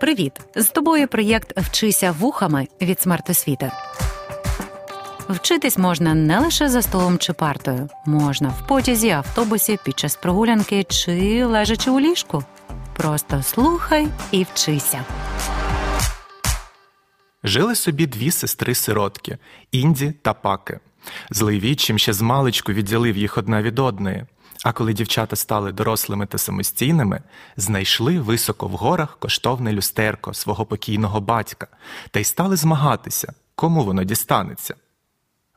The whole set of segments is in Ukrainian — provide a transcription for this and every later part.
Привіт! З тобою проєкт Вчися вухами від смертосвіти. Вчитись можна не лише за столом чи партою, можна в потязі, автобусі, під час прогулянки чи лежачи у ліжку. Просто слухай і вчися. Жили собі дві сестри-сиротки Інді та Паки. Злий відчим ще з маличку відділив їх одна від одної. А коли дівчата стали дорослими та самостійними, знайшли високо в горах коштовне люстерко свого покійного батька та й стали змагатися, кому воно дістанеться.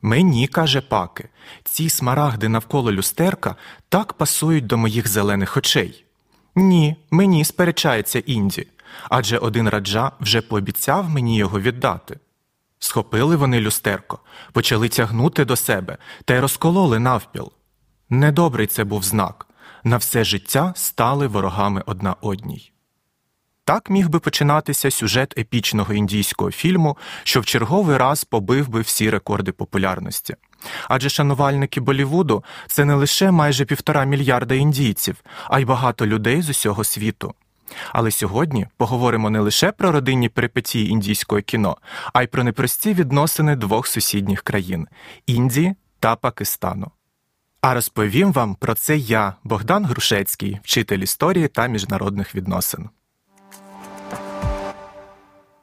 Мені, каже паки, ці смарагди навколо люстерка так пасують до моїх зелених очей. Ні, мені сперечається Інді, адже один раджа вже пообіцяв мені його віддати. Схопили вони люстерко, почали тягнути до себе та й розкололи навпіл. Недобрий це був знак на все життя стали ворогами одна одній. Так міг би починатися сюжет епічного індійського фільму, що в черговий раз побив би всі рекорди популярності. Адже шанувальники Болівуду це не лише майже півтора мільярда індійців, а й багато людей з усього світу. Але сьогодні поговоримо не лише про родинні перипетії індійського кіно, а й про непрості відносини двох сусідніх країн Індії та Пакистану. А розповім вам про це я, Богдан Грушецький, вчитель історії та міжнародних відносин.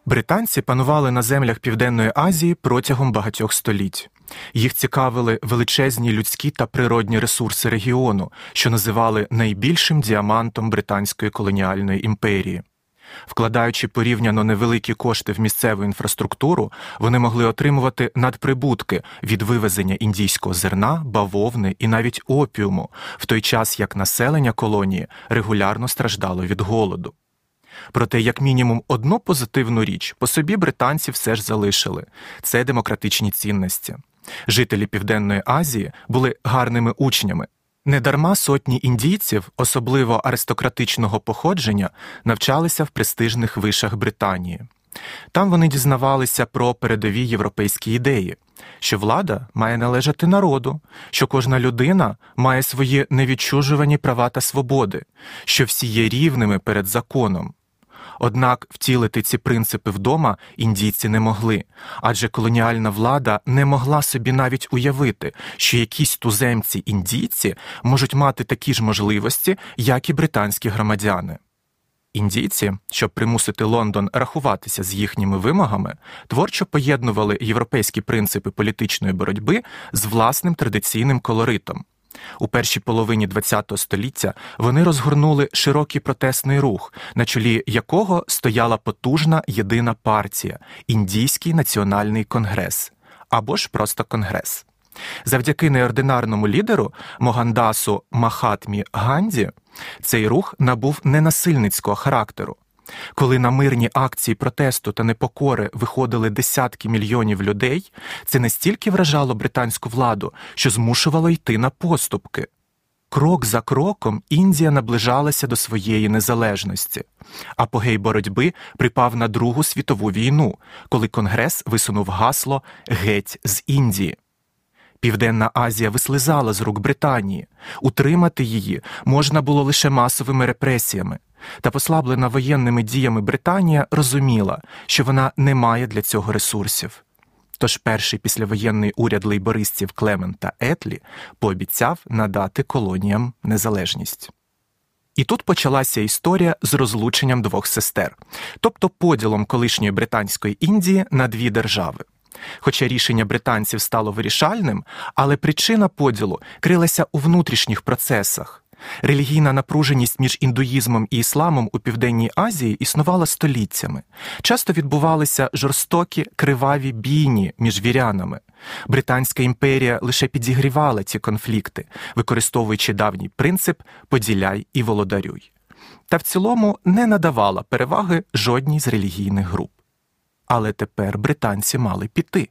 Британці панували на землях Південної Азії протягом багатьох століть. Їх цікавили величезні людські та природні ресурси регіону, що називали найбільшим діамантом британської колоніальної імперії. Вкладаючи порівняно невеликі кошти в місцеву інфраструктуру, вони могли отримувати надприбутки від вивезення індійського зерна, бавовни і навіть опіуму, в той час як населення колонії регулярно страждало від голоду. Проте, як мінімум, одну позитивну річ по собі британці все ж залишили це демократичні цінності. Жителі Південної Азії були гарними учнями. Недарма сотні індійців, особливо аристократичного походження, навчалися в престижних вишах Британії. Там вони дізнавалися про передові європейські ідеї, що влада має належати народу, що кожна людина має свої невідчужувані права та свободи, що всі є рівними перед законом. Однак втілити ці принципи вдома індійці не могли, адже колоніальна влада не могла собі навіть уявити, що якісь туземці індійці можуть мати такі ж можливості, як і британські громадяни. Індійці, щоб примусити Лондон рахуватися з їхніми вимогами, творчо поєднували європейські принципи політичної боротьби з власним традиційним колоритом. У першій половині ХХ століття вони розгорнули широкий протестний рух, на чолі якого стояла потужна єдина партія Індійський національний конгрес або ж просто конгрес. Завдяки неординарному лідеру Могандасу Махатмі Ганді цей рух набув ненасильницького характеру. Коли на мирні акції протесту та непокори виходили десятки мільйонів людей, це настільки вражало британську владу, що змушувало йти на поступки. Крок за кроком Індія наближалася до своєї незалежності. Апогей боротьби припав на Другу світову війну, коли Конгрес висунув гасло Геть з Індії. Південна Азія вислизала з рук Британії, утримати її можна було лише масовими репресіями. Та послаблена воєнними діями Британія розуміла, що вона не має для цього ресурсів. Тож перший післявоєнний уряд лейбористів Клемента Етлі пообіцяв надати колоніям незалежність. І тут почалася історія з розлученням двох сестер, тобто поділом колишньої британської Індії на дві держави. Хоча рішення британців стало вирішальним, але причина поділу крилася у внутрішніх процесах. Релігійна напруженість між індуїзмом і ісламом у Південній Азії існувала століттями. Часто відбувалися жорстокі криваві бійні між вірянами. Британська імперія лише підігрівала ці конфлікти, використовуючи давній принцип поділяй і володарюй. Та в цілому не надавала переваги жодній з релігійних груп. Але тепер британці мали піти.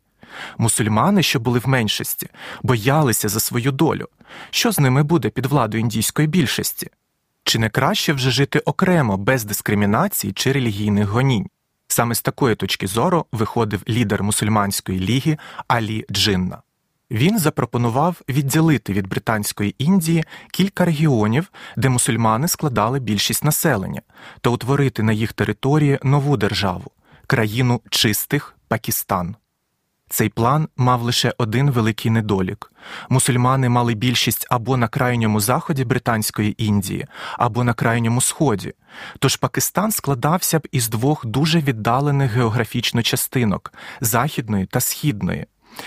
Мусульмани, що були в меншості, боялися за свою долю. Що з ними буде під владою індійської більшості? Чи не краще вже жити окремо без дискримінації чи релігійних гонінь? Саме з такої точки зору виходив лідер мусульманської ліги Алі Джинна. Він запропонував відділити від Британської Індії кілька регіонів, де мусульмани складали більшість населення, та утворити на їх території нову державу країну чистих Пакистан. Цей план мав лише один великий недолік: мусульмани мали більшість або на крайньому заході Британської Індії, або на крайньому сході. Тож Пакистан складався б із двох дуже віддалених географічно частинок західної та східної.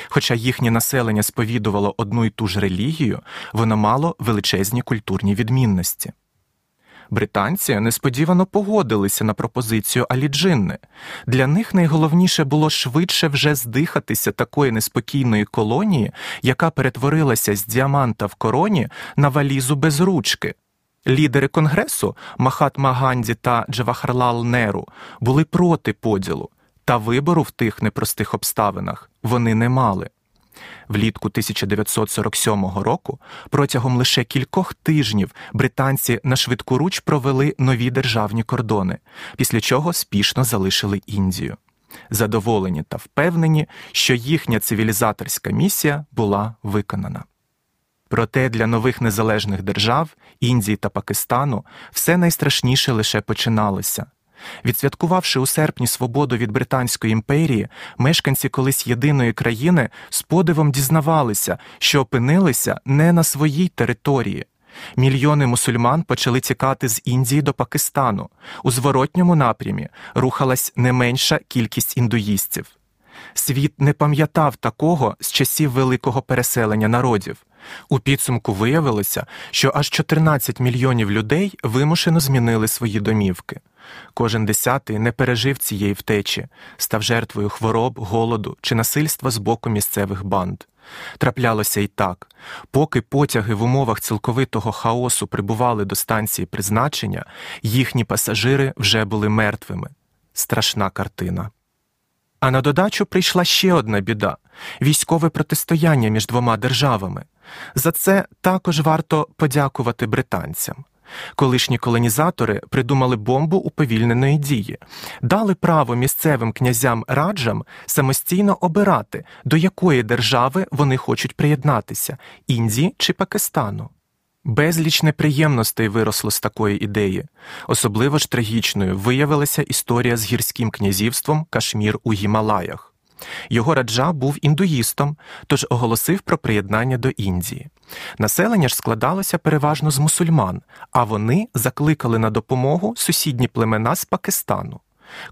Хоча їхнє населення сповідувало одну й ту ж релігію, воно мало величезні культурні відмінності. Британці несподівано погодилися на пропозицію Аліджинни. Для них найголовніше було швидше вже здихатися такої неспокійної колонії, яка перетворилася з діаманта в короні на валізу без ручки. Лідери конгресу Махатма Ганді та Джавахарлал Неру були проти поділу, та вибору в тих непростих обставинах вони не мали. Влітку 1947 року протягом лише кількох тижнів британці на швидкоруч провели нові державні кордони, після чого спішно залишили Індію. Задоволені та впевнені, що їхня цивілізаторська місія була виконана. Проте для нових незалежних держав Індії та Пакистану все найстрашніше лише починалося. Відсвяткувавши у серпні свободу від Британської імперії, мешканці колись єдиної країни з подивом дізнавалися, що опинилися не на своїй території. Мільйони мусульман почали тікати з Індії до Пакистану. У зворотньому напрямі рухалась не менша кількість індуїстів. Світ не пам'ятав такого з часів великого переселення народів. У підсумку виявилося, що аж 14 мільйонів людей вимушено змінили свої домівки. Кожен десятий не пережив цієї втечі, став жертвою хвороб, голоду чи насильства з боку місцевих банд. Траплялося і так, поки потяги в умовах цілковитого хаосу прибували до станції призначення, їхні пасажири вже були мертвими. Страшна картина. А на додачу прийшла ще одна біда військове протистояння між двома державами. За це також варто подякувати британцям. Колишні колонізатори придумали бомбу уповільненої дії, дали право місцевим князям раджам самостійно обирати, до якої держави вони хочуть приєднатися Індії чи Пакистану. Безліч неприємностей виросло з такої ідеї. Особливо ж трагічною виявилася історія з гірським князівством Кашмір у Гімалаях. Його раджа був індуїстом, тож оголосив про приєднання до Індії. Населення ж складалося переважно з мусульман, а вони закликали на допомогу сусідні племена з Пакистану.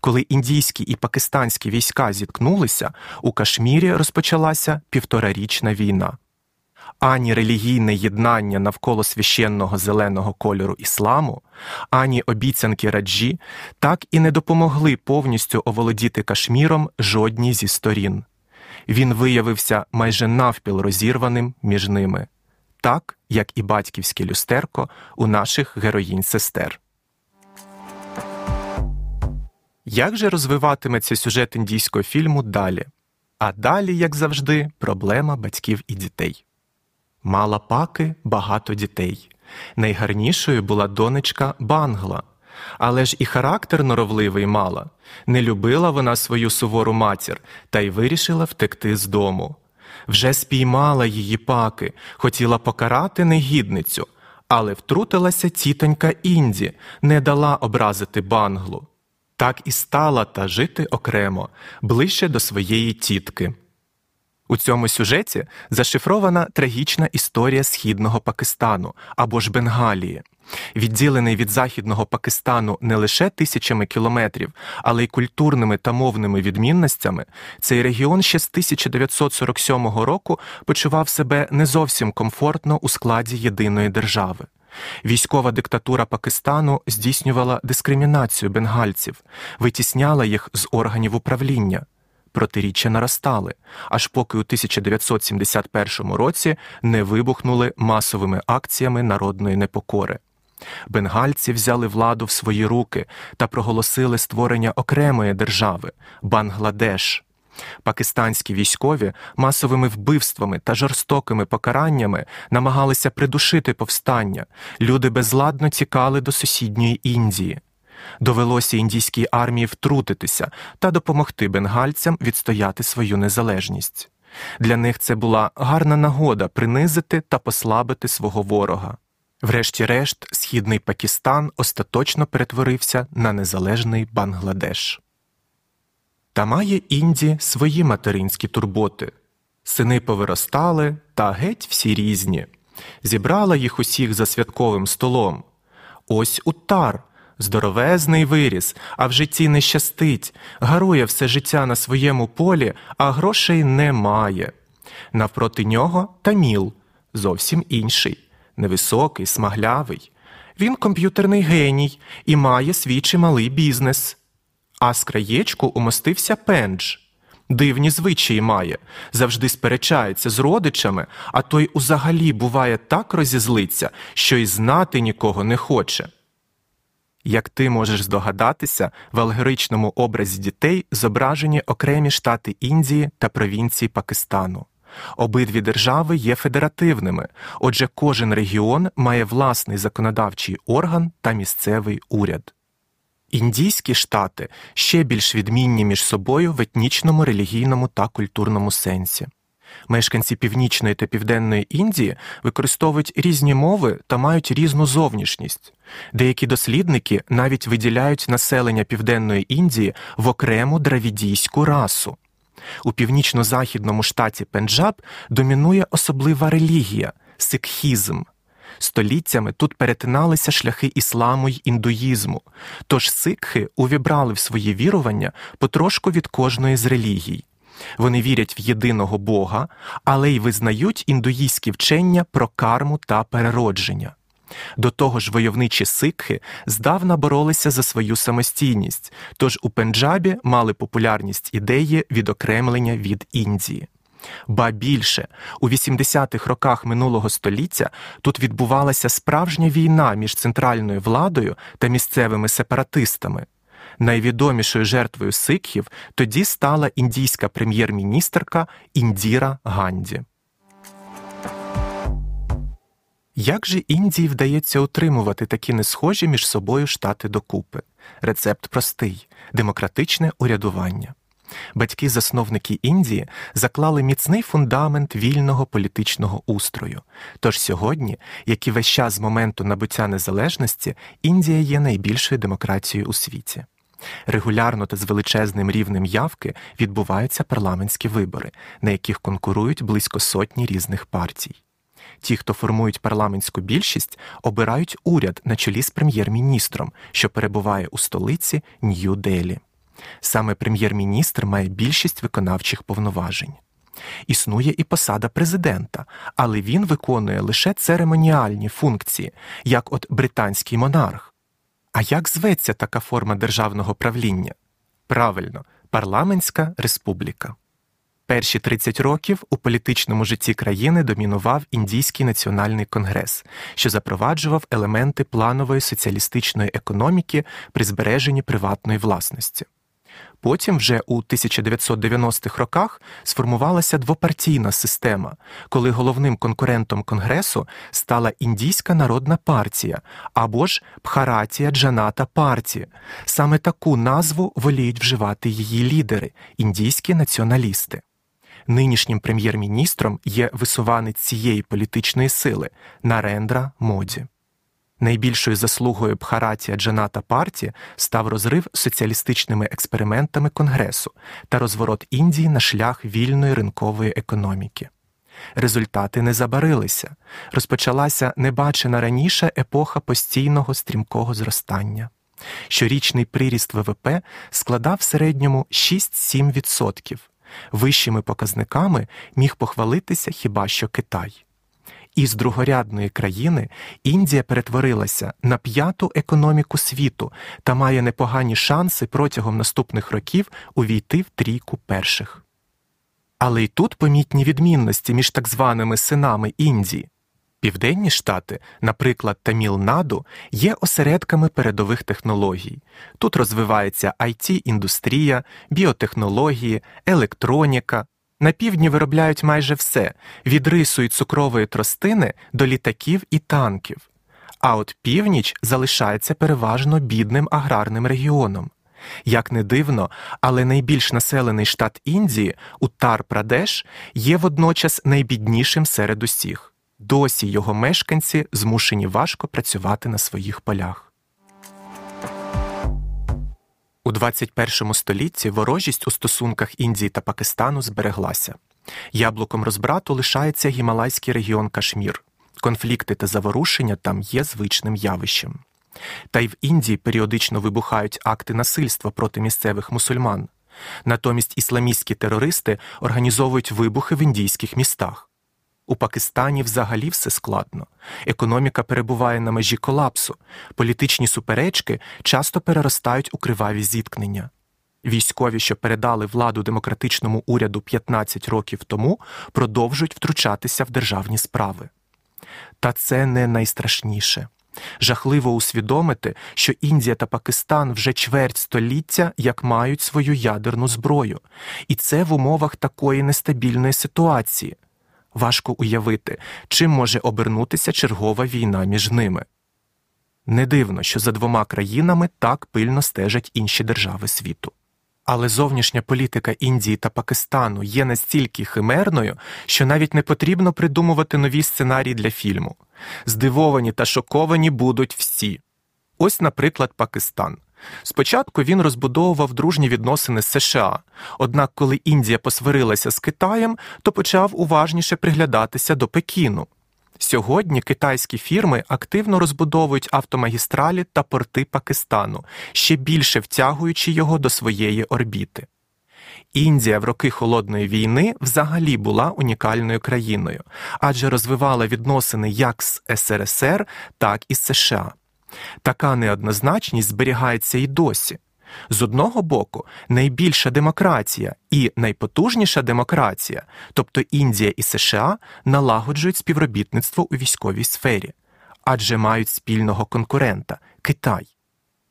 Коли індійські і пакистанські війська зіткнулися, у Кашмірі розпочалася півторарічна війна ані релігійне єднання навколо священного зеленого кольору ісламу, ані обіцянки раджі так і не допомогли повністю оволодіти Кашміром жодній зі сторін. Він виявився майже навпіл розірваним між ними, так як і батьківське люстерко у наших героїнь сестер. Як же розвиватиметься сюжет індійського фільму далі? А далі, як завжди, проблема батьків і дітей. Мала паки багато дітей. Найгарнішою була донечка Бангла, але ж і характер норовливий мала. Не любила вона свою сувору матір та й вирішила втекти з дому. Вже спіймала її паки, хотіла покарати негідницю, але втрутилася тітонька Інді, не дала образити банглу. Так і стала та жити окремо, ближче до своєї тітки. У цьому сюжеті зашифрована трагічна історія східного Пакистану або ж Бенгалії. Відділений від західного Пакистану не лише тисячами кілометрів, але й культурними та мовними відмінностями, цей регіон ще з 1947 року почував себе не зовсім комфортно у складі єдиної держави. Військова диктатура Пакистану здійснювала дискримінацію бенгальців, витісняла їх з органів управління протиріччя наростали, аж поки у 1971 році не вибухнули масовими акціями народної непокори. Бенгальці взяли владу в свої руки та проголосили створення окремої держави Бангладеш. Пакистанські військові масовими вбивствами та жорстокими покараннями намагалися придушити повстання. Люди безладно тікали до сусідньої Індії. Довелося індійській армії втрутитися та допомогти бенгальцям відстояти свою незалежність. Для них це була гарна нагода принизити та послабити свого ворога. Врешті-решт, східний Пакистан остаточно перетворився на незалежний Бангладеш. Та має Інді свої материнські турботи. Сини повиростали, та геть всі різні. Зібрала їх усіх за святковим столом. Ось утар, здоровезний виріс, а в житті не щастить, гарує все життя на своєму полі, а грошей немає. Навпроти нього таміл, зовсім інший, невисокий, смаглявий. Він комп'ютерний геній і має свій чималий бізнес. А з краєчку умостився пендж. Дивні звичаї має, завжди сперечається з родичами, а той узагалі буває так розізлиться, що й знати нікого не хоче. Як ти можеш здогадатися, в алгоричному образі дітей зображені окремі штати Індії та провінції Пакистану. Обидві держави є федеративними, отже, кожен регіон має власний законодавчий орган та місцевий уряд. Індійські штати ще більш відмінні між собою в етнічному, релігійному та культурному сенсі. Мешканці Північної та Південної Індії використовують різні мови та мають різну зовнішність. Деякі дослідники навіть виділяють населення Південної Індії в окрему дравідійську расу. У північно-західному штаті Пенджаб домінує особлива релігія сикхізм. Століттями тут перетиналися шляхи ісламу й індуїзму, тож сикхи увібрали в свої вірування потрошку від кожної з релігій. Вони вірять в єдиного Бога, але й визнають індуїзькі вчення про карму та переродження. До того ж, войовничі сикхи здавна боролися за свою самостійність, тож у Пенджабі мали популярність ідеї відокремлення від Індії. Ба більше у 80-х роках минулого століття тут відбувалася справжня війна між центральною владою та місцевими сепаратистами. Найвідомішою жертвою сикхів тоді стала індійська прем'єр-міністерка Індіра Ганді. Як же Індії вдається утримувати такі несхожі між собою штати докупи? Рецепт простий демократичне урядування. Батьки-засновники Індії заклали міцний фундамент вільного політичного устрою. Тож сьогодні, як і весь час з моменту набуття незалежності, Індія є найбільшою демократією у світі. Регулярно та з величезним рівнем явки відбуваються парламентські вибори, на яких конкурують близько сотні різних партій. Ті, хто формують парламентську більшість, обирають уряд на чолі з прем'єр-міністром, що перебуває у столиці Нью-Делі. Саме прем'єр-міністр має більшість виконавчих повноважень. Існує і посада президента, але він виконує лише церемоніальні функції, як от британський монарх. А як зветься така форма державного правління? Правильно, парламентська республіка. Перші 30 років у політичному житті країни домінував індійський національний конгрес, що запроваджував елементи планової соціалістичної економіки при збереженні приватної власності. Потім, вже у 1990-х роках, сформувалася двопартійна система, коли головним конкурентом конгресу стала Індійська народна партія або ж Бхаратія Джаната партія. Саме таку назву воліють вживати її лідери індійські націоналісти. Нинішнім прем'єр-міністром є висуванець цієї політичної сили Нарендра Моді. Найбільшою заслугою Бхаратія Джаната Парті став розрив соціалістичними експериментами Конгресу та розворот Індії на шлях вільної ринкової економіки. Результати не забарилися, розпочалася небачена раніше епоха постійного стрімкого зростання. Щорічний приріст ВВП складав в середньому 6-7%. Вищими показниками міг похвалитися хіба що Китай. Із другорядної країни Індія перетворилася на п'яту економіку світу та має непогані шанси протягом наступних років увійти в трійку перших. Але й тут помітні відмінності між так званими синами Індії. Південні штати, наприклад, Таміл-Наду, є осередками передових технологій. Тут розвивається it індустрія, біотехнології, електроніка, на півдні виробляють майже все від рису і цукрової тростини до літаків і танків. А от північ залишається переважно бідним аграрним регіоном. Як не дивно, але найбільш населений штат Індії, Уттар Прадеш, є водночас найбіднішим серед усіх. Досі його мешканці змушені важко працювати на своїх полях. У 21 столітті ворожість у стосунках Індії та Пакистану збереглася. Яблуком розбрату лишається гімалайський регіон Кашмір. Конфлікти та заворушення там є звичним явищем. Та й в Індії періодично вибухають акти насильства проти місцевих мусульман. Натомість ісламістські терористи організовують вибухи в індійських містах. У Пакистані взагалі все складно. Економіка перебуває на межі колапсу, політичні суперечки часто переростають у криваві зіткнення. Військові, що передали владу демократичному уряду 15 років тому, продовжують втручатися в державні справи. Та це не найстрашніше. Жахливо усвідомити, що Індія та Пакистан вже чверть століття як мають свою ядерну зброю, і це в умовах такої нестабільної ситуації. Важко уявити, чим може обернутися чергова війна між ними. Не дивно, що за двома країнами так пильно стежать інші держави світу. Але зовнішня політика Індії та Пакистану є настільки химерною, що навіть не потрібно придумувати нові сценарії для фільму. Здивовані та шоковані будуть всі. Ось, наприклад, Пакистан. Спочатку він розбудовував дружні відносини з США, однак, коли Індія посварилася з Китаєм, то почав уважніше приглядатися до Пекіну. Сьогодні китайські фірми активно розбудовують автомагістралі та порти Пакистану, ще більше втягуючи його до своєї орбіти. Індія в роки холодної війни взагалі була унікальною країною, адже розвивала відносини як з СРСР, так і з США. Така неоднозначність зберігається і досі. З одного боку, найбільша демократія і найпотужніша демократія, тобто Індія і США, налагоджують співробітництво у військовій сфері, адже мають спільного конкурента Китай.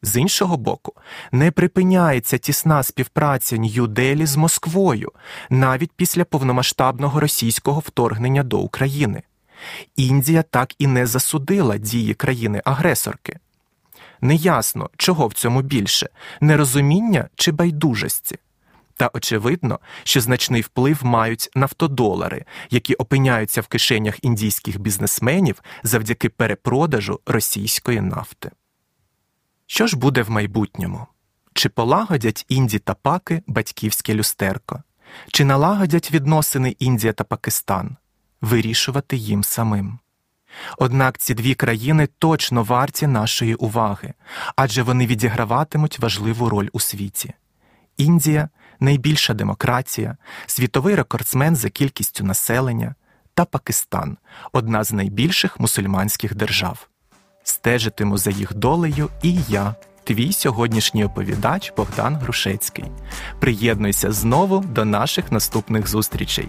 З іншого боку, не припиняється тісна співпраця Нью-Делі з Москвою навіть після повномасштабного російського вторгнення до України. Індія так і не засудила дії країни-агресорки. Неясно, чого в цьому більше нерозуміння чи байдужості. Та очевидно, що значний вплив мають нафтодолари, які опиняються в кишенях індійських бізнесменів завдяки перепродажу російської нафти. Що ж буде в майбутньому? Чи полагодять Інді та Паки батьківське люстерко, чи налагодять відносини Індія та Пакистан? Вирішувати їм самим. Однак ці дві країни точно варті нашої уваги, адже вони відіграватимуть важливу роль у світі. Індія найбільша демократія, світовий рекордсмен за кількістю населення, та Пакистан одна з найбільших мусульманських держав. Стежитиму за їх долею і я, твій сьогоднішній оповідач Богдан Грушецький. Приєднуйся знову до наших наступних зустрічей.